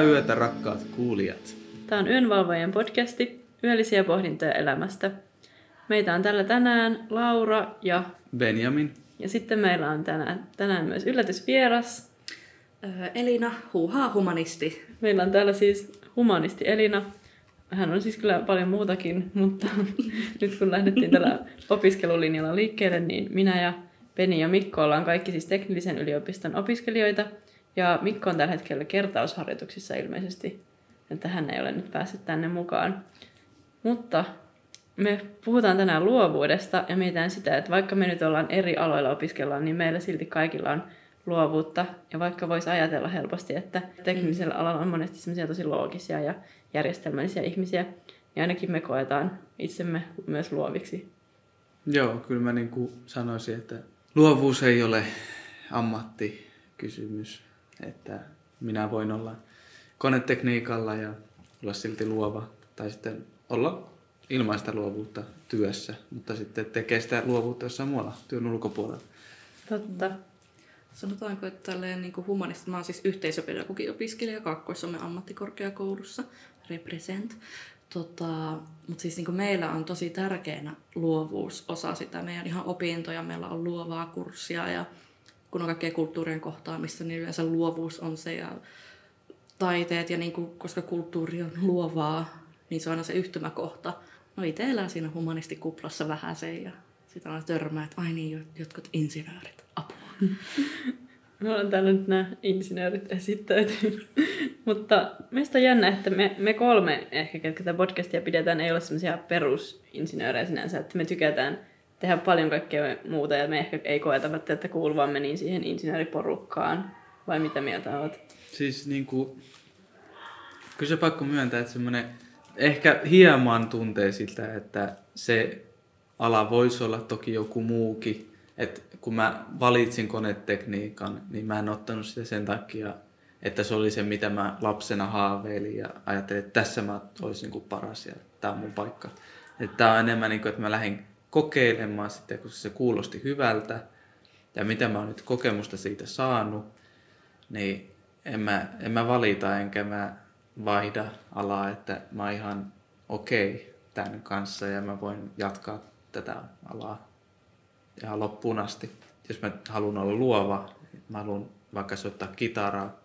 Hyvää yötä, rakkaat kuulijat. Tämä on Yönvalvojen podcasti, yöllisiä pohdintoja elämästä. Meitä on tällä tänään Laura ja... Benjamin. Ja sitten meillä on tänään, tänään myös yllätysvieras. Elina, huuhaa humanisti. Meillä on täällä siis humanisti Elina. Hän on siis kyllä paljon muutakin, mutta nyt kun lähdettiin tällä opiskelulinjalla liikkeelle, niin minä ja Peni ja Mikko ollaan kaikki siis teknillisen yliopiston opiskelijoita. Ja Mikko on tällä hetkellä kertausharjoituksissa ilmeisesti, että hän ei ole nyt päässyt tänne mukaan. Mutta me puhutaan tänään luovuudesta ja mietitään sitä, että vaikka me nyt ollaan eri aloilla opiskellaan, niin meillä silti kaikilla on luovuutta. Ja vaikka voisi ajatella helposti, että teknisellä alalla on monesti semmoisia tosi loogisia ja järjestelmällisiä ihmisiä, niin ainakin me koetaan itsemme myös luoviksi. Joo, kyllä mä niin kuin sanoisin, että luovuus ei ole ammattikysymys, että minä voin olla konetekniikalla ja olla silti luova, tai sitten olla ilmaista luovuutta työssä, mutta sitten tekee sitä luovuutta jossain muualla työn ulkopuolella. Totta. Sanotaanko, että tälleen niin humanista, mä oon siis yhteisöpedagogin opiskelija Kaakkois-Suomen ammattikorkeakoulussa, represent. Tota, mutta siis niin meillä on tosi tärkeänä luovuus osa sitä meidän ihan opintoja. Meillä on luovaa kurssia ja kun on kaikkea kulttuurien kohtaamista, niin yleensä luovuus on se ja taiteet. Ja niin kuin, koska kulttuuri on luovaa, niin se on aina se yhtymäkohta. No itse elää siinä humanistikuplassa vähän se ja sitten aina törmää, että ai niin, jotkut insinöörit, apua. Me ollaan täällä nyt nämä insinöörit esittäytynyt. Mutta meistä on jännä, että me, me kolme ehkä, ketkä tätä podcastia pidetään, ei ole semmoisia perusinsinöörejä sinänsä, että me tykätään tehdä paljon kaikkea muuta ja me ehkä ei koeta että kuuluvamme niin siihen insinööriporukkaan. Vai mitä mieltä olet? Siis niin kuin, kyllä se pakko myöntää, että semmoinen ehkä hieman tuntee siltä, että se ala voisi olla toki joku muukin, että kun mä valitsin konetekniikan, niin mä en ottanut sitä sen takia, että se oli se, mitä mä lapsena haaveilin ja ajattelin, että tässä mä olisin niin paras ja tämä on mun paikka. Tämä on enemmän niin kuin, että mä lähdin kokeilemaan sitten, kun se kuulosti hyvältä ja mitä mä oon nyt kokemusta siitä saanut, niin en mä, en mä valita enkä mä vaihda alaa, että mä oon ihan okei okay tämän kanssa ja mä voin jatkaa tätä alaa ihan loppuun asti. Jos mä haluan olla luova, mä haluan vaikka soittaa kitaraa,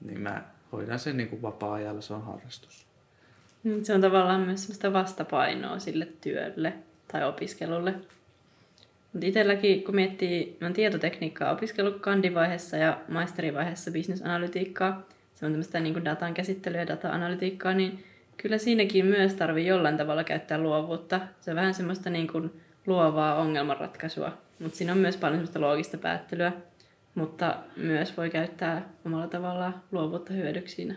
niin mä hoidan sen niin kuin vapaa-ajalla, se on harrastus. Mm, se on tavallaan myös sellaista vastapainoa sille työlle tai opiskelulle. Mutta itselläkin, kun miettii, mä tietotekniikkaa opiskellut kandivaiheessa ja maisterivaiheessa bisnesanalytiikkaa, se on tämmöistä niin datan käsittelyä ja data-analytiikkaa, niin kyllä siinäkin myös tarvii jollain tavalla käyttää luovuutta. Se on vähän semmoista niin kuin luovaa ongelmanratkaisua, mutta siinä on myös paljon semmoista loogista päättelyä, mutta myös voi käyttää omalla tavallaan luovuutta hyödyksi siinä.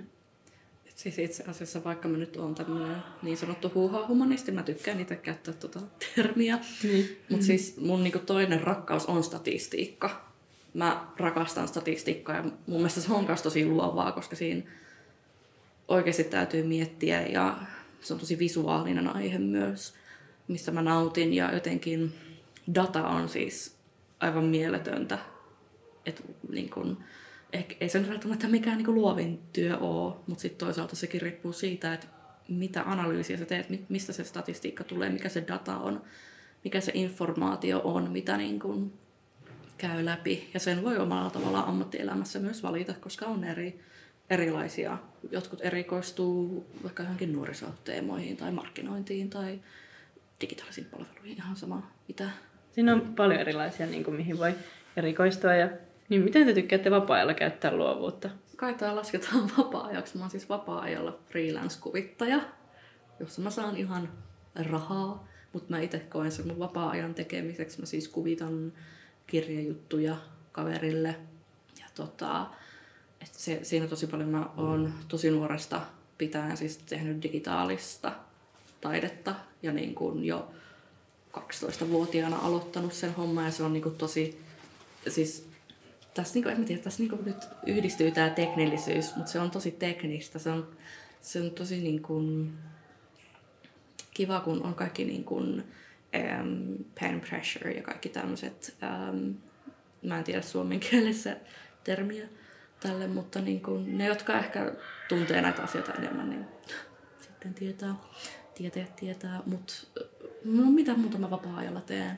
Siis itse asiassa vaikka mä nyt oon tämmöinen niin sanottu huuhaa-humanisti, mä tykkään itse käyttää tuota termiä, niin. mutta siis mun niinku toinen rakkaus on statistiikka. Mä rakastan statistiikkaa ja mun mielestä se on myös tosi luovaa, koska siinä oikeasti täytyy miettiä ja se on tosi visuaalinen aihe myös mistä mä nautin ja jotenkin data on siis aivan mieletöntä. Et niin kun, ehkä, ei se nyt välttämättä mikään niin luovin työ ole, mutta sitten toisaalta sekin riippuu siitä, että mitä analyysiä sä teet, mistä se statistiikka tulee, mikä se data on, mikä se informaatio on, mitä niin kun käy läpi. Ja sen voi omalla tavallaan ammattielämässä myös valita, koska on eri, erilaisia. Jotkut erikoistuu vaikka johonkin nuorisoteemoihin tai markkinointiin tai digitaalisiin palveluihin ihan sama mitä. Siinä on paljon erilaisia, niin kuin, mihin voi erikoistua. Ja... Niin miten te tykkäätte vapaa-ajalla käyttää luovuutta? Kai tämä lasketaan vapaa-ajaksi. Mä oon siis vapaa-ajalla freelance-kuvittaja, jossa mä saan ihan rahaa. Mutta mä itse koen sen mun vapaa-ajan tekemiseksi. Mä siis kuvitan kirjajuttuja kaverille. Ja tota, et se, siinä tosi paljon mä oon tosi nuoresta pitäen siis tehnyt digitaalista taidetta ja niin kuin jo 12-vuotiaana aloittanut sen homman ja se on niin tosi, siis tässä, niin kuin, en tiedä, tässä niin kuin nyt yhdistyy tämä teknillisyys, mutta se on tosi teknistä, se on, se on tosi niin kuin kiva, kun on kaikki niin kuin, um, pen pressure ja kaikki tämmöiset, um, mä en tiedä suomen kielessä termiä, tälle, mutta niin kuin ne, jotka ehkä tuntee näitä asioita enemmän, niin sitten tietää, tietää, tietää. Mutta no, mitä muuta mä vapaa-ajalla teen?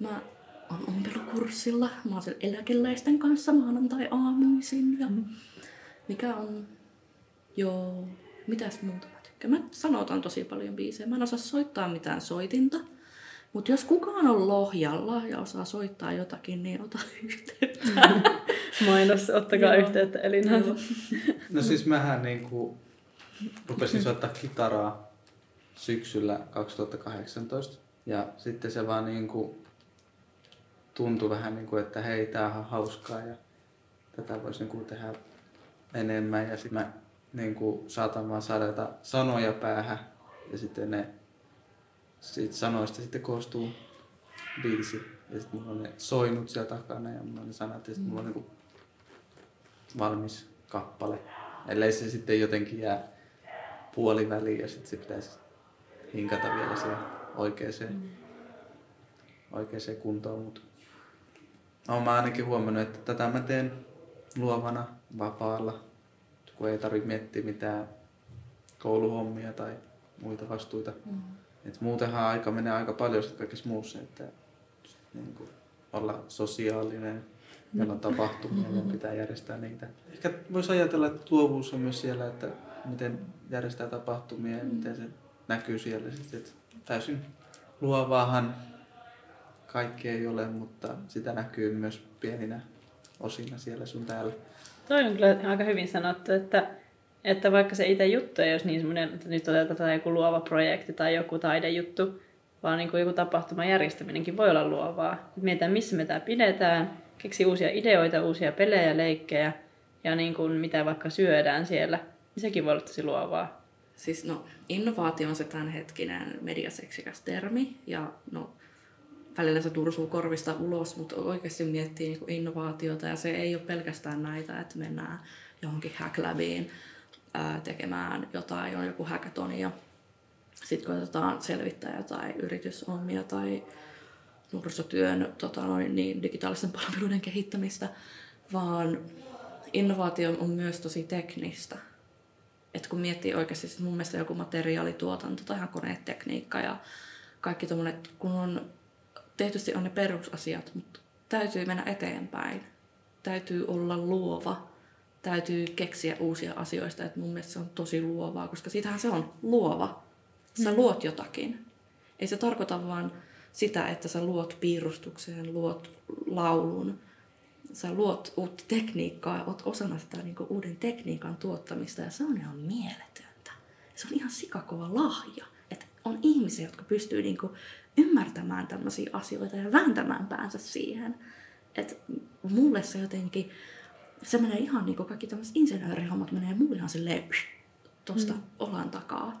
Mä oon ompelukurssilla, mä oon siellä eläkeläisten kanssa maanantai-aamuisin ja mikä on, joo, mitäs muuta mä tykkään. Mä sanotan tosi paljon biisejä. Mä en osaa soittaa mitään soitinta. Mutta jos kukaan on Lohjalla ja osaa soittaa jotakin, niin ota yhteyttä. Mainos, ottakaa Joo. yhteyttä Elinaan. Joo. No siis mähän niinku rupesin soittaa kitaraa syksyllä 2018. Ja sitten se vaan niinku tuntui vähän niinku, että hei, tää on hauskaa ja tätä voisi niinku tehdä enemmän. Ja sitten mä niinku saatan vaan saada sanoja päähän ja sitten ne siitä sanoista sitten koostuu biisi. Ja sitten mulla on ne soinut siellä takana ja mulla on ne sanat ja sitten mulla on niinku valmis kappale. Ellei se sitten jotenkin jää puoliväliin ja sitten se pitäisi hinkata vielä siihen oikeaan, oikeaan kuntoon. Mutta olen mä ainakin huomannut, että tätä mä teen luovana, vapaalla, kun ei tarvitse miettiä mitään kouluhommia tai muita vastuita. Mm. Et muutenhan aika menee aika paljon sit kaikessa muussa, että niin kuin, olla sosiaalinen, meillä on tapahtumia, meidän pitää järjestää niitä. Ehkä voisi ajatella, että luovuus on myös siellä, että miten järjestää tapahtumia ja miten se näkyy siellä sitten. Että täysin luovaahan kaikki ei ole, mutta sitä näkyy myös pieninä osina siellä sun täällä. Toi on kyllä aika hyvin sanottu, että, että vaikka se itse juttu ei olisi niin semmoinen, että nyt otetaan joku luova projekti tai joku taidejuttu, vaan niin kuin joku tapahtuman järjestäminenkin voi olla luovaa. Et mietitään, missä me tämä pidetään, keksi uusia ideoita, uusia pelejä, leikkejä ja niin kuin mitä vaikka syödään siellä, niin sekin voi olla tosi luovaa. Siis no, innovaatio on se tämänhetkinen mediaseksikäs termi ja no, välillä se tursuu korvista ulos, mutta oikeasti miettii niin innovaatiota ja se ei ole pelkästään näitä, että mennään johonkin hacklabiin ää, tekemään jotain, on joku hackathon ja sitten koitetaan selvittää jotain yritysongelmia tai nuorisotyön tota noin, niin digitaalisten palveluiden kehittämistä, vaan innovaatio on myös tosi teknistä. Et kun miettii oikeasti sit mun mielestä joku materiaalituotanto tai ihan konetekniikka ja kaikki tommonet, kun on, tietysti on ne perusasiat, mutta täytyy mennä eteenpäin. Täytyy olla luova. Täytyy keksiä uusia asioista. Et mun mielestä se on tosi luovaa, koska siitähän se on luova. Sä luot jotakin. Ei se tarkoita vaan sitä, että sä luot piirustuksen, luot laulun. Sä luot uutta tekniikkaa, oot osana sitä niin uuden tekniikan tuottamista ja se on ihan mieletöntä. Se on ihan sikakova lahja. Että on ihmisiä, jotka pystyy niin ymmärtämään tämmöisiä asioita ja vääntämään päänsä siihen. Että mulle se jotenkin, se menee ihan niin kuin kaikki tämmöiset insinöörihommat menee mulle ihan silleen tuosta mm. olan takaa.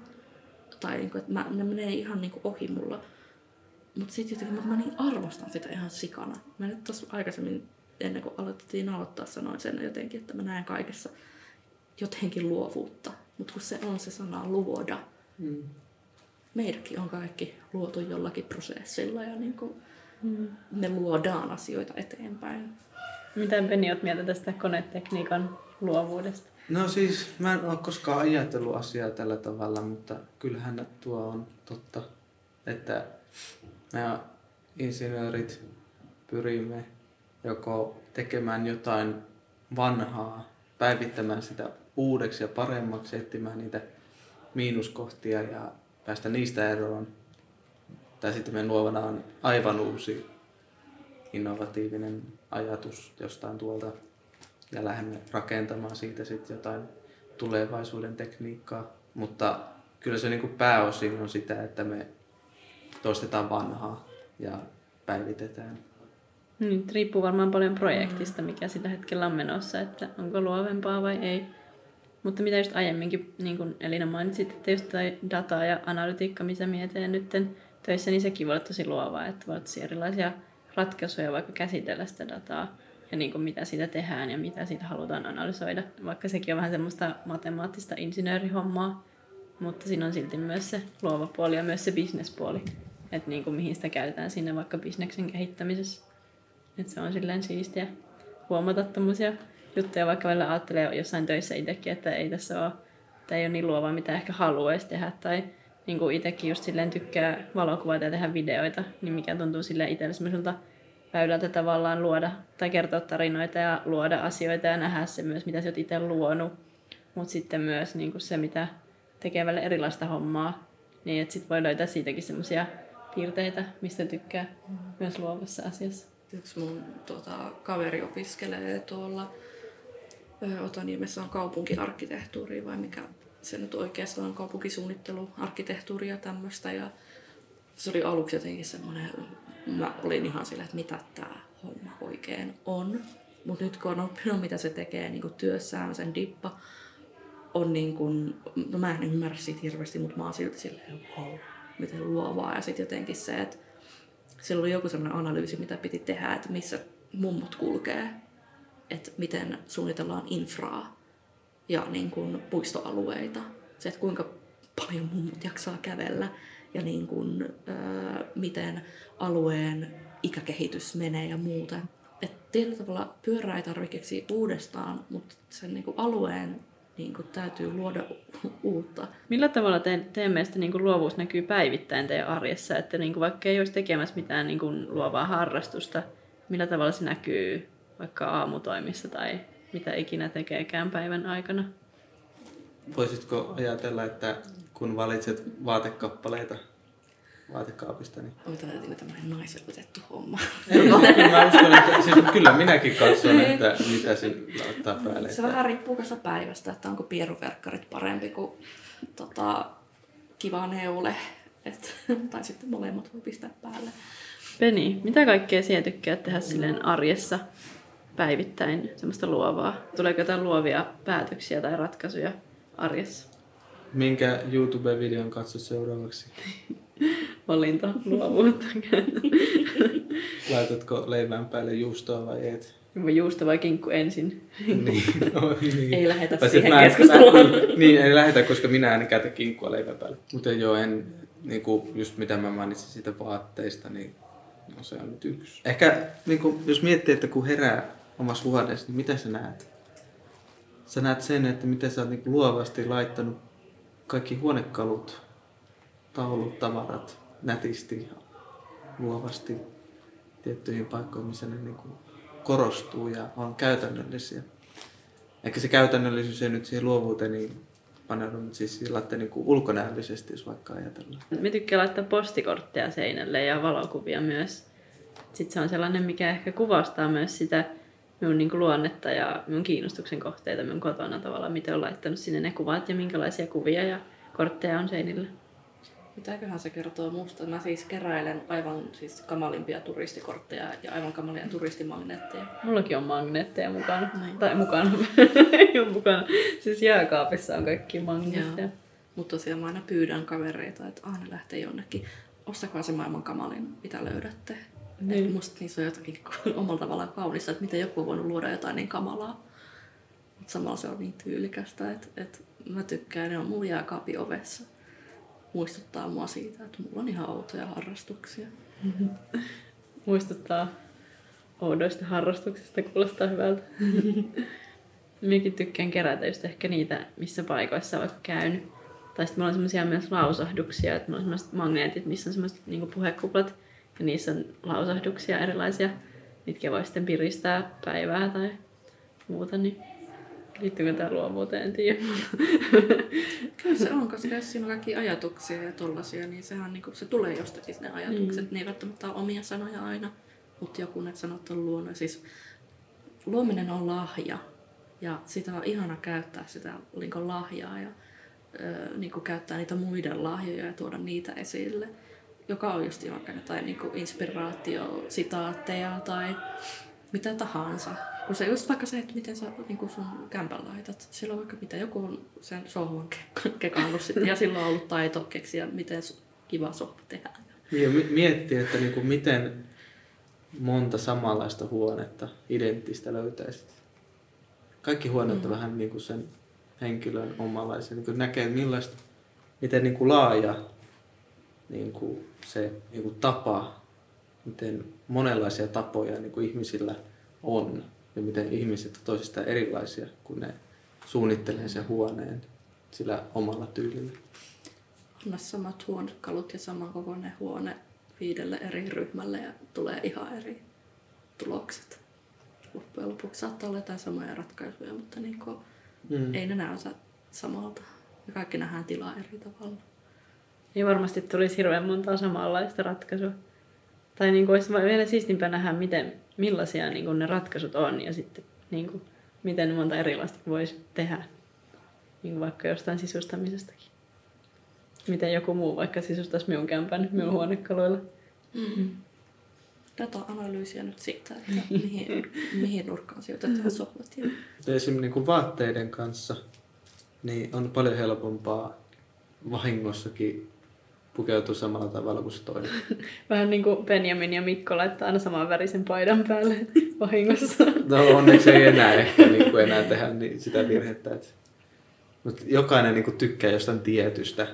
Tai niin kuin, että mä, ne menee ihan niin kuin ohi mulla. Mutta sitten jotenkin mut mä niin arvostan sitä ihan sikana. Mä nyt tuossa aikaisemmin, ennen kuin aloitettiin aloittaa, sanoin sen jotenkin, että mä näen kaikessa jotenkin luovuutta. Mutta kun se on se sana luoda, Mm. Meidätkin on kaikki luotu jollakin prosessilla ja niin kuin mm. me luodaan asioita eteenpäin. Miten Penni oot mieltä tästä konetekniikan luovuudesta? No siis, mä en ole koskaan ajatellut asiaa tällä tavalla, mutta kyllähän tuo on totta, että me insinöörit pyrimme joko tekemään jotain vanhaa, päivittämään sitä uudeksi ja paremmaksi, etsimään niitä miinuskohtia ja päästä niistä eroon. Tai sitten meidän luovana on aivan uusi innovatiivinen ajatus jostain tuolta ja lähdemme rakentamaan siitä sitten jotain tulevaisuuden tekniikkaa. Mutta kyllä se niin kuin pääosin on sitä, että me toistetaan vanhaa ja päivitetään. Nyt riippuu varmaan paljon projektista, mikä sillä hetkellä on menossa, että onko luovempaa vai ei. Mutta mitä just aiemminkin, niin kuin Elina mainitsit, että just data ja analytiikka, missä mietin nyt töissä, niin sekin voi olla tosi luovaa, että voi olla erilaisia ratkaisuja vaikka käsitellä sitä dataa ja niin kuin mitä siitä tehdään ja mitä siitä halutaan analysoida. Vaikka sekin on vähän semmoista matemaattista insinöörihommaa, mutta siinä on silti myös se luova puoli ja myös se bisnespuoli, että niin kuin mihin sitä käytetään sinne vaikka bisneksen kehittämisessä. Että se on silleen siistiä huomata tämmöisiä juttuja, vaikka välillä ajattelee jossain töissä itsekin, että ei tässä ole, että ei ole niin luovaa, mitä ehkä haluaisi tehdä. Tai niin kuin itsekin just silleen tykkää valokuvata ja tehdä videoita, niin mikä tuntuu sille itselle semmoiselta väylältä tavallaan luoda tai kertoa tarinoita ja luoda asioita ja nähdä se myös, mitä sä oot itse luonut. Mutta sitten myös niin kuin se, mitä tekee välillä erilaista hommaa, niin että sitten voi löytää siitäkin semmoisia piirteitä, mistä tykkää mm-hmm. myös luovassa asiassa. Yksi mun tota, kaveri opiskelee tuolla Otaniemessä on kaupunkiarkkitehtuuri vai mikä se nyt oikeastaan on kaupunkisuunnittelu, ja tämmöistä. Ja se oli aluksi jotenkin semmoinen, mä olin ihan sillä, että mitä tämä homma oikein on. Mutta nyt kun on oppinut, mitä se tekee niin työssään, sen dippa, on niin kuin, no mä en ymmärrä siitä hirveästi, mutta mä oon silti silleen, wow, miten luovaa. Ja sitten jotenkin se, että sillä oli joku sellainen analyysi, mitä piti tehdä, että missä mummot kulkee, että miten suunnitellaan infraa ja niin kuin puistoalueita. Se, että kuinka paljon mummot jaksaa kävellä ja niin kuin, öö, miten alueen ikäkehitys menee ja muuta. Et tietyllä tavalla pyörää ei tarvitse uudestaan, mutta sen niin kuin alueen niin kuin täytyy luoda uutta. Millä tavalla te, teidän mielestä niin kuin luovuus näkyy päivittäin teidän arjessa? Että niin kuin vaikka ei olisi tekemässä mitään niin kuin luovaa harrastusta, millä tavalla se näkyy vaikka aamutoimissa tai mitä ikinä tekeekään päivän aikana? Voisitko ajatella, että kun valitset vaatekappaleita vaatekaapista. Niin... Oi, tämä on tämmöinen naiselkotettu homma. Ei, kyllä mä uskon, että siis kyllä minäkin katson, niin. että mitä se ottaa päälle. Se vähän riippuu kanssa päivästä, että onko pieruverkkarit parempi kuin tota, kiva neule. Et, tai sitten molemmat voi pistää päälle. Peni, mitä kaikkea sinä tykkää tehdä silleen arjessa päivittäin semmoista luovaa? Tuleeko jotain luovia päätöksiä tai ratkaisuja arjessa? Minkä YouTube-videon katsot seuraavaksi? valinta luovuutta. Laitatko leivän päälle juustoa vai et? Juusto vai kinkku ensin? niin, no, niin. Ei lähetä siihen mä, keskusteluun. niin, ei lähetä, koska minä en käytä kinkkua leivän päälle. Mutta joo, en, niin kuin just mitä mä mainitsin siitä vaatteista, niin no, se on nyt yksi. Ehkä niin kuin, jos miettii, että kun herää omassa huoneessa, niin mitä sä näet? Sä näet sen, että miten sä oot niin luovasti laittanut kaikki huonekalut taulut, tavarat nätisti, luovasti tiettyihin paikkoihin, missä ne niin kuin korostuu ja on käytännöllisiä. Ehkä se käytännöllisyys ei nyt siihen luovuuteen niin paneudu, mutta siis sillä niin ulkonäöllisesti, jos vaikka ajatellaan. Me tykkään laittaa postikortteja seinälle ja valokuvia myös. Sitten se on sellainen, mikä ehkä kuvastaa myös sitä minun niin kuin luonnetta ja minun kiinnostuksen kohteita minun kotona tavallaan, miten olen laittanut sinne ne kuvat ja minkälaisia kuvia ja kortteja on seinillä. Mitäköhän se kertoo musta? Mä siis keräilen aivan siis kamalimpia turistikortteja ja aivan kamalia turistimagneetteja. Mullakin on magneetteja mukana. Niin. Tai mukana. Mukana. Siis jääkaapissa on kaikki magneetteja. Mutta tosiaan mä aina pyydän kavereita, että aina lähtee jonnekin. Ostakaa se maailman kamalin, mitä löydätte. Niin. Musta niissä on jotakin omalla tavallaan kaunista, että miten joku on voinut luoda jotain niin kamalaa. Mutta samalla se on niin tyylikästä, että, että mä tykkään, ne on mun jääkaapin ovessa muistuttaa mua siitä, että mulla on ihan outoja harrastuksia. muistuttaa oudoista harrastuksista, kuulostaa hyvältä. Minäkin tykkään kerätä just ehkä niitä, missä paikoissa vaikka käynyt. Tai sitten mulla on semmoisia myös lausahduksia, että mulla on semmoiset magneetit, missä on semmoiset niinku puhekuplat, ja niissä on lausahduksia erilaisia, mitkä voi sitten piristää päivää tai muuta. Niin Liittyykö tämä luovuuteen, en tiedä. Kyllä se on, koska jos siinä on kaikki ajatuksia ja tollasia, niin sehän niin kuin, se tulee jostakin ne ajatukset. Mm. Ne ei välttämättä ole omia sanoja aina, mutta joku ne sanot on luonnon. Siis luominen on lahja ja sitä on ihana käyttää sitä niin lahjaa ja niin kuin käyttää niitä muiden lahjoja ja tuoda niitä esille. Joka on just vaikka jotain niin inspiraatio, sitaatteja tai mitä tahansa. Kun se just vaikka se, että miten sä niin sun kämpän laitat. Siellä on vaikka mitä, joku on sen sohvan kekannut sitten, ja silloin on ollut taito keksiä, miten kiva sohva tehdään. Niin, ja miettiä, että niin kuin miten monta samanlaista huonetta, identtistä löytäisit. Kaikki huoneet on mm. vähän niin kuin sen henkilön omalaisia. Niin kuin näkee, millaista, miten niin kuin laaja niin kuin se niin kuin tapa, miten monenlaisia tapoja niin kuin ihmisillä on ja miten ihmiset on toisistaan erilaisia, kun ne suunnittelee sen huoneen sillä omalla tyylillä. Anna samat huonekalut ja sama kokoinen huone viidelle eri ryhmälle ja tulee ihan eri tulokset. Loppujen lopuksi saattaa olla jotain samoja ratkaisuja, mutta niin kuin, mm. ei ne näytä samalta. Ja kaikki nähdään tilaa eri tavalla. Niin varmasti tulisi hirveän monta samanlaista ratkaisua. Tai niin kuin olisi vielä siistimpää nähdä, miten, millaisia niin kuin ne ratkaisut on ja sitten niin kuin, miten monta erilaista voisi tehdä. Niin kuin vaikka jostain sisustamisestakin. Miten joku muu vaikka sisustaisi minun kämpän minun huonekaluilla. Mm. Data-analyysiä nyt siitä, että mihin, mihin nurkkaan sijoitetaan sohvat. Ja... Esimerkiksi niin kuin vaatteiden kanssa niin on paljon helpompaa vahingossakin pukeutua samalla tavalla kuin se toinen. Vähän niin kuin Benjamin ja Mikko laittaa aina saman värisen paidan päälle vahingossa. No onneksi ei enää ehkä niin kuin enää tehdä niin sitä virhettä. Että... Mutta jokainen niin kuin tykkää jostain tietystä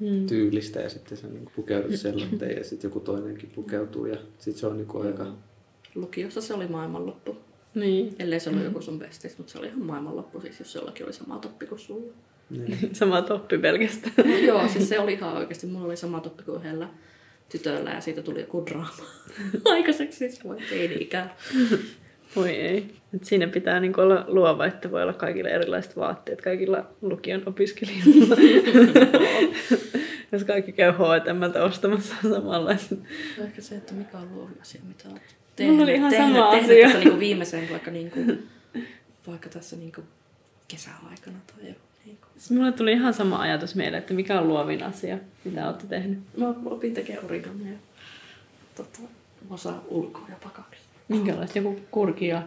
hmm. tyylistä ja sitten sä niin kuin pukeudut sellaiteen ja sitten joku toinenkin pukeutuu ja sitten se on niin kuin aika... Lukiossa se oli maailmanloppu. Niin. Ellei se ollut joku sun bestis, mutta se oli ihan maailmanloppu, siis jos jollakin oli sama toppi kuin sulla. Niin. sama toppi pelkästään. No, joo, siis se oli ihan oikeasti. Mulla oli sama toppi kuin yhdellä tytöllä ja siitä tuli joku draama aikaiseksi. Siis voi teini-ikää. Voi ei. Et siinä pitää niinku olla luova, että voi olla kaikille erilaiset vaatteet kaikilla lukion opiskelijoilla. Jos kaikki käy H&M ostamassa samanlaisen. Se on ehkä se, että mikä on luovi asia, mitä on tehnyt. Mulla oli ihan tehnyt, sama tehnyt asia. Tässä niinku viimeisen vaikka, niinku, vaikka tässä niinku kesäaikana tai jo. Niinku. Mulle tuli ihan sama ajatus mieleen, että mikä on luovin asia, mitä olette tehnyt. Mä opin tekemään origamia. Tota, mä osaan ulkoa ja pakaksi. Minkälaista? Joku kurkia?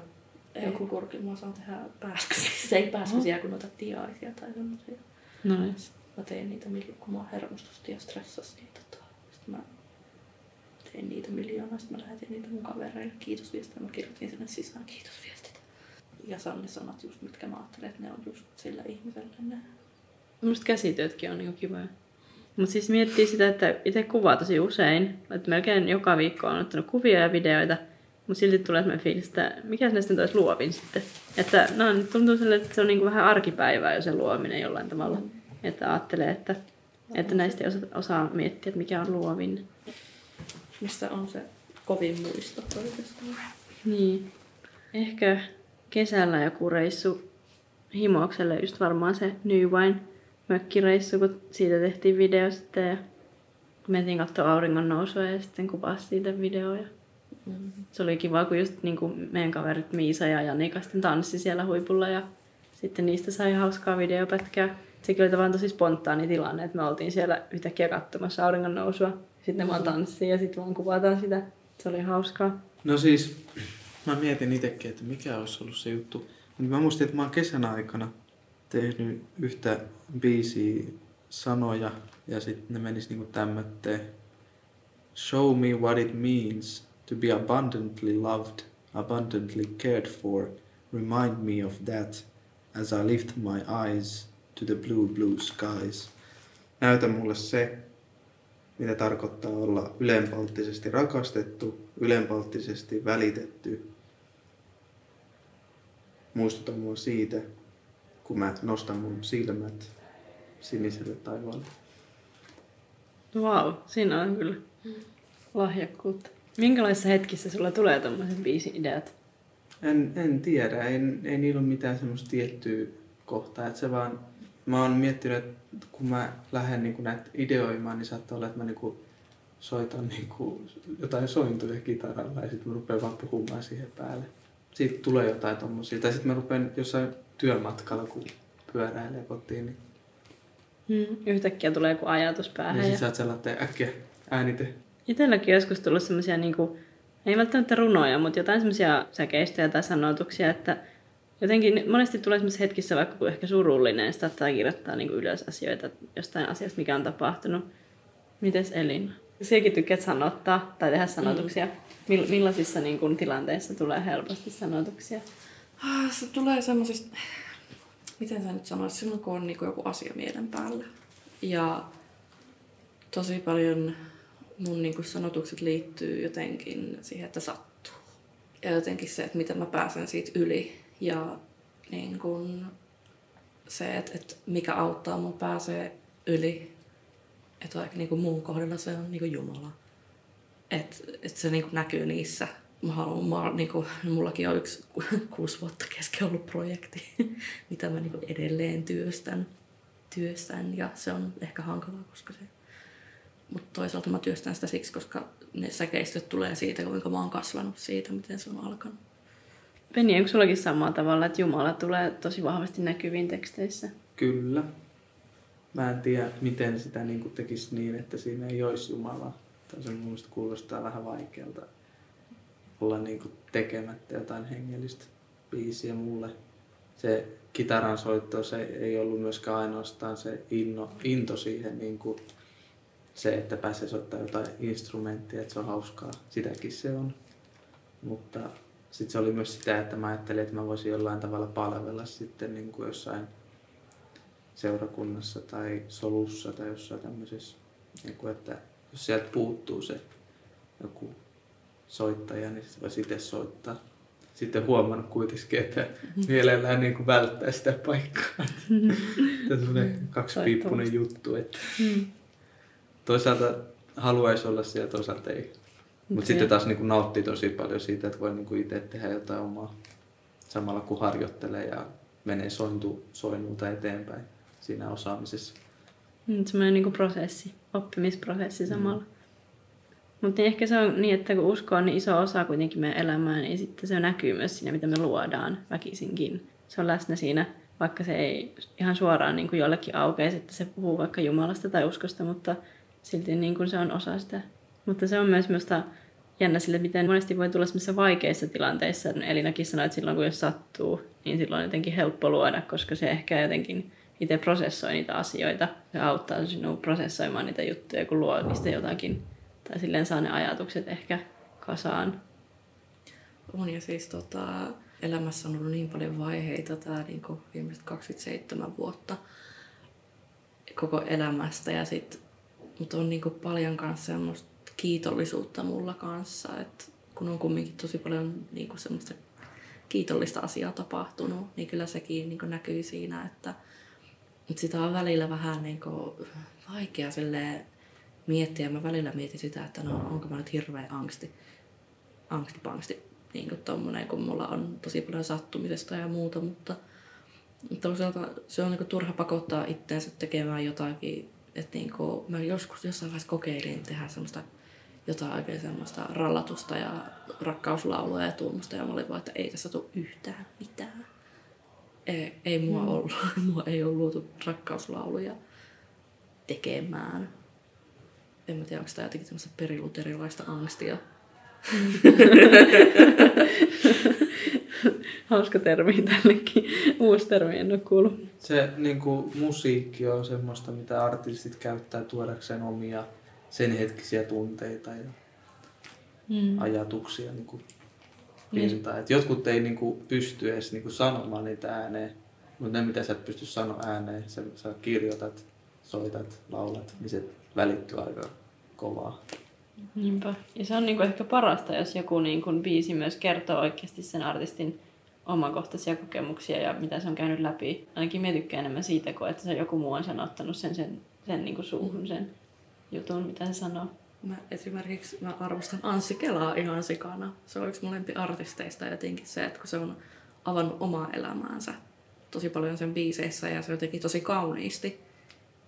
Joku kurki, mä osaan tehdä pääskysiä. Se ei pääskysiä, kun noita tiaisia tai semmosia. Nice. Mä tein niitä, kun mä hermostusti ja stressasi. Niin tota, sitten mä tein niitä miljoonaa, sitten mä lähetin niitä mun kavereille kiitosviestejä. Mä kirjoitin sinne sisään kiitosviestit. Ja saan ne sanat just, mitkä mä ajattelen, että ne on just sillä ihmisellä ne. Musta käsityötkin on niinku kivoja. Mutta siis miettii sitä, että itse kuvaa tosi usein. Että melkein joka viikko on ottanut kuvia ja videoita. Mutta silti tulee sellainen fiilis, että mikä se näistä taas luovin sitten. Että no, tuntuu sille, että se on niinku vähän arkipäivää jo se luominen jollain tavalla. Mm. Että ajattelee, että, että näistä ei osaa, osaa miettiä, että mikä on luovin. Mistä on se kovin muisto oikeastaan. Niin. Ehkä kesällä joku reissu Himokselle, just varmaan se New Wine mökkireissu, kun siitä tehtiin video sitten ja mentiin katsoa auringon nousua ja sitten kuvasi siitä videoja. Mm. Se oli kiva, kun just niin kuin meidän kaverit Miisa ja Janika sitten tanssi siellä huipulla ja sitten niistä sai hauskaa videopätkää. Sekin oli vaan tosi spontaani tilanne, että me oltiin siellä yhtäkkiä katsomassa auringon nousua. Sitten ne vaan tanssii ja sitten vaan kuvataan sitä. Se oli hauskaa. No siis, mä mietin itsekin, että mikä olisi ollut se juttu. Mä muistin, että mä oon kesän aikana tehnyt yhtä biisiä sanoja ja sitten ne menis niinku tämmötteen. Show me what it means to be abundantly loved, abundantly cared for. Remind me of that as I lift my eyes to the blue blue skies. Näytä mulle se, mitä tarkoittaa olla ylenpalttisesti rakastettu, ylenpalttisesti välitetty. Muistuta mua siitä, kun mä nostan mun silmät siniselle taivaalle. Vau, siinä on kyllä lahjakkuutta. Minkälaisissa hetkissä sulla tulee tommoset biisi-ideat? En, en tiedä, ei, ei niillä ole mitään semmoista tiettyä kohtaa, että se vaan, mä oon miettinyt, että kun mä lähden niin näitä ideoimaan, niin saattaa olla, että mä niin soitan niin jotain sointuja kitaralla ja sitten mä rupean vaan puhumaan siihen päälle. Siitä tulee jotain tommosia. Tai sitten mä rupean jossain työmatkalla, kun pyöräilee kotiin, niin, Hmm. Yhtäkkiä tulee joku ajatus päähän. niin ja... sit saat sellainen äkkiä äänite. Itselläkin joskus tullut semmoisia, niinku, ei välttämättä runoja, mutta jotain semmoisia säkeistöjä tai sanotuksia, että jotenkin monesti tulee semmoisissa hetkissä, vaikka kun ehkä surullinen, saattaa kirjoittaa niinku ylös asioita jostain asiasta, mikä on tapahtunut. Mites Elina? Sinäkin tykkäät sanottaa tai tehdä sanotuksia. Mill- millaisissa niinku, tilanteissa tulee helposti sanotuksia? Ah, Se tulee semmoisista, miten sä nyt sanoisit, silloin kun on niinku joku asia mielen päällä. Ja tosi paljon mun niinku sanotukset liittyy jotenkin siihen, että sattuu. ja jotenkin se, että miten mä pääsen siitä yli. Ja niin kun se, että, että mikä auttaa mun pääsee yli. Että vaikka niin kuin mun kohdalla se on niin kuin Jumala. Että että se niin kuin näkyy niissä. Mä haluan, mä, niin kuin, mullakin on yksi kuusi vuotta kesken ollut projekti, mitä mä niin kuin edelleen työstän, työstän. Ja se on ehkä hankalaa, koska se... Mutta toisaalta mä työstän sitä siksi, koska ne säkeistöt tulee siitä, kuinka mä oon kasvanut siitä, miten se on alkanut. Penni, onko sullakin samalla tavalla, että Jumala tulee tosi vahvasti näkyviin teksteissä? Kyllä. Mä en tiedä, miten sitä niin kuin tekisi niin, että siinä ei olisi Jumalaa. Tai se mun kuulostaa vähän vaikealta olla niin kuin tekemättä jotain hengellistä biisiä mulle. Se kitaran soitto, se ei ollut myöskään ainoastaan se inno, into siihen niin kuin se, että pääsee soittaa jotain instrumenttia, että se on hauskaa. Sitäkin se on. Mutta sitten se oli myös sitä, että mä ajattelin, että mä voisin jollain tavalla palvella sitten niin kuin jossain seurakunnassa tai solussa tai jossain tämmöisessä, niin kuin, että jos sieltä puuttuu se joku soittaja, niin sitten voisi itse soittaa. Sitten huomannut kuitenkin, että mielellään niin kuin välttää sitä paikkaa. Tämä on semmoinen kaksipiippunen juttu, että toisaalta haluaisi olla siellä, toisaalta ei. Mutta sitten taas niin kuin nauttii tosi paljon siitä, että voi niin kuin itse tehdä jotain omaa samalla kun harjoittelee ja menee sointu, soinnulta eteenpäin siinä osaamisessa. Mm, semmoinen niin prosessi, oppimisprosessi samalla. Mm. Mutta ehkä se on niin, että kun usko on niin iso osa kuitenkin meidän elämää, niin sitten se näkyy myös siinä, mitä me luodaan väkisinkin. Se on läsnä siinä, vaikka se ei ihan suoraan niin kuin jollekin aukeisi, että se puhuu vaikka Jumalasta tai uskosta, mutta silti niin kuin se on osa sitä. Mutta se on myös minusta jännä sille, miten monesti voi tulla sellaisissa vaikeissa tilanteissa. Elinakin sanoi, että silloin kun jos sattuu, niin silloin on jotenkin helppo luoda, koska se ehkä jotenkin itse prosessoi niitä asioita. Se auttaa sinua prosessoimaan niitä juttuja, kun luo niistä jotakin. Tai silleen saa ne ajatukset ehkä kasaan. On ja siis tota, elämässä on ollut niin paljon vaiheita tämä niin viimeiset 27 vuotta koko elämästä. Ja sit, mutta on niin paljon kanssa semmoista kiitollisuutta mulla kanssa, että kun on kumminkin tosi paljon niin kuin semmoista kiitollista asiaa tapahtunut, niin kyllä sekin niin kuin näkyy siinä, että, että sitä on välillä vähän niin kuin vaikea miettiä. Mä välillä mietin sitä, että no onko mä nyt hirveä angsti, angstipangsti, niin kuin tommonen, kun mulla on tosi paljon sattumisesta ja muuta, mutta toisaalta se on niin kuin turha pakottaa itseänsä tekemään jotakin, että niin kuin mä joskus jossain vaiheessa kokeilin tehdä semmoista jotain oikein semmoista rallatusta ja rakkauslaulua ja tuommoista. Ja mä olin vaan, että ei tässä tule yhtään mitään. Ei, ei mua, mm. ollut, mua ei ole luotu rakkauslauluja tekemään. En mä tiedä, onko tämä jotenkin semmoista periluterilaista angstia. Hauska termi tällekin. Uusi termi, en ole kuullut. Se niin kuin, musiikki on semmoista, mitä artistit käyttää tuodakseen omia sen hetkisiä tunteita ja mm. ajatuksia niin kuin pintaan. Et jotkut ei niin kuin, pysty edes niin kuin, sanomaan niitä ääneen, mutta ne mitä sä et pysty sanoa ääneen, sä, sä kirjoitat, soitat, laulat, niin se välittyy aika kovaa. Niinpä. Ja se on niin kuin ehkä parasta, jos joku niin kuin biisi myös kertoo oikeasti sen artistin omakohtaisia kokemuksia ja mitä se on käynyt läpi. Ainakin mä tykkään enemmän siitä, kun että se joku muu on sanottanut sen, sen, sen niin kuin suuhun sen jutun, mitä se sanoo. Mä esimerkiksi mä arvostan Anssi Kelaa ihan sikana. Se on yksi molempi artisteista jotenkin se, että kun se on avannut omaa elämäänsä tosi paljon sen biiseissä ja se jotenkin tosi kauniisti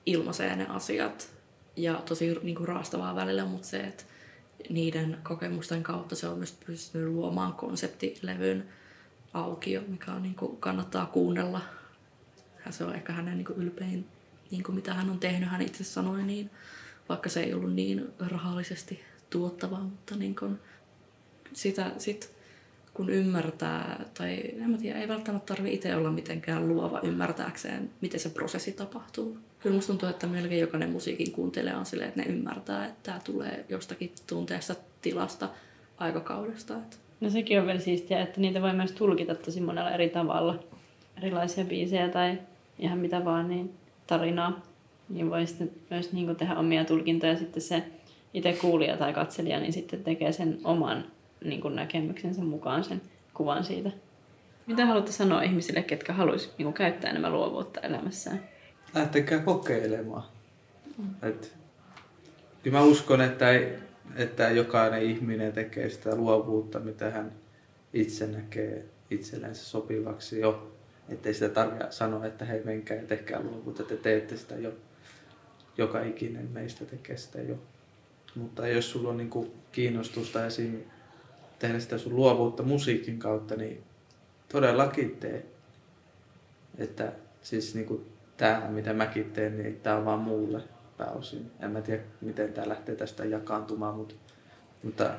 ilmaisee ne asiat ja tosi niin kuin, raastavaa välillä, mutta se, että niiden kokemusten kautta se on myös pystynyt luomaan konseptilevyn aukio, mikä on, niin kuin, kannattaa kuunnella. Ja se on ehkä hänen niin kuin, ylpein, niin kuin, mitä hän on tehnyt, hän itse sanoi, niin vaikka se ei ollut niin rahallisesti tuottavaa, mutta niin kun sitä sit, kun ymmärtää, tai en mä tiedä, ei välttämättä tarvi itse olla mitenkään luova ymmärtääkseen, miten se prosessi tapahtuu. Kyllä musta tuntuu, että melkein jokainen musiikin kuuntelija on silleen, että ne ymmärtää, että tämä tulee jostakin tunteesta, tilasta, aikakaudesta. No sekin on vielä siistiä, että niitä voi myös tulkita tosi monella eri tavalla. Erilaisia biisejä tai ihan mitä vaan, niin tarinaa niin voi sitten myös niin kuin tehdä omia tulkintoja. Sitten se itse kuulija tai katselija niin sitten tekee sen oman niin kuin näkemyksensä mukaan sen kuvan siitä. Mitä haluatte sanoa ihmisille, ketkä haluaisivat niin käyttää enemmän luovuutta elämässään? Lähtekää kokeilemaan. Et, kyllä mä uskon, että, ei, että jokainen ihminen tekee sitä luovuutta, mitä hän itse näkee itsellensä sopivaksi jo. Että ei sitä tarvitse sanoa, että hei menkää ja tehkää luovuutta, te teette sitä jo. Joka ikinen meistä tekee sitä jo. Mutta jos sulla on niinku kiinnostusta esim. tehdä sitä sun luovuutta musiikin kautta, niin todellakin tee. Että siis niinku tämä, mitä mäkin teen, niin tämä on vaan mulle pääosin. En mä tiedä, miten tämä lähtee tästä jakaantumaan, mutta, mutta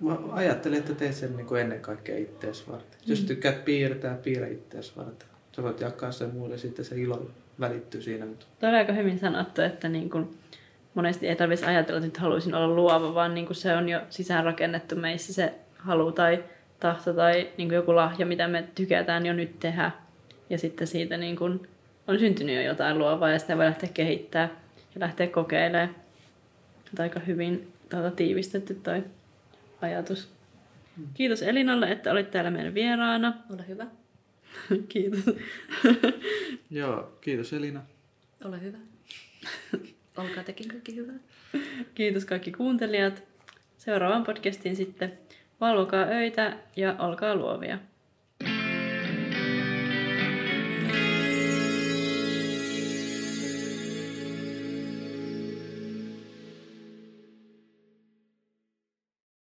mä ajattelen, että teet sen niin kuin ennen kaikkea ittees varten. Mm. Jos tykkäät piirtää, piirrä ittees varten. Sä voit jakaa sen muille, sitten se ilo välittyy siinä. Mutta... Tuo on aika hyvin sanottu, että niin kuin monesti ei tarvitsisi ajatella, että nyt haluaisin olla luova, vaan niin kuin se on jo sisäänrakennettu meissä se halu tai tahto tai niin kuin joku lahja, mitä me tykätään jo nyt tehdä. Ja sitten siitä niin kuin on syntynyt jo jotain luovaa ja sitä voi lähteä kehittämään ja lähteä kokeilemaan. Tämä aika hyvin tuota, tiivistetty toi ajatus. Kiitos Elinalle, että olit täällä meidän vieraana. Ole hyvä. kiitos. Joo, kiitos Elina. Ole hyvä. Olkaa tekin kaikki hyvää. Kiitos kaikki kuuntelijat. Seuraavaan podcastiin sitten. Valvokaa öitä ja olkaa luovia.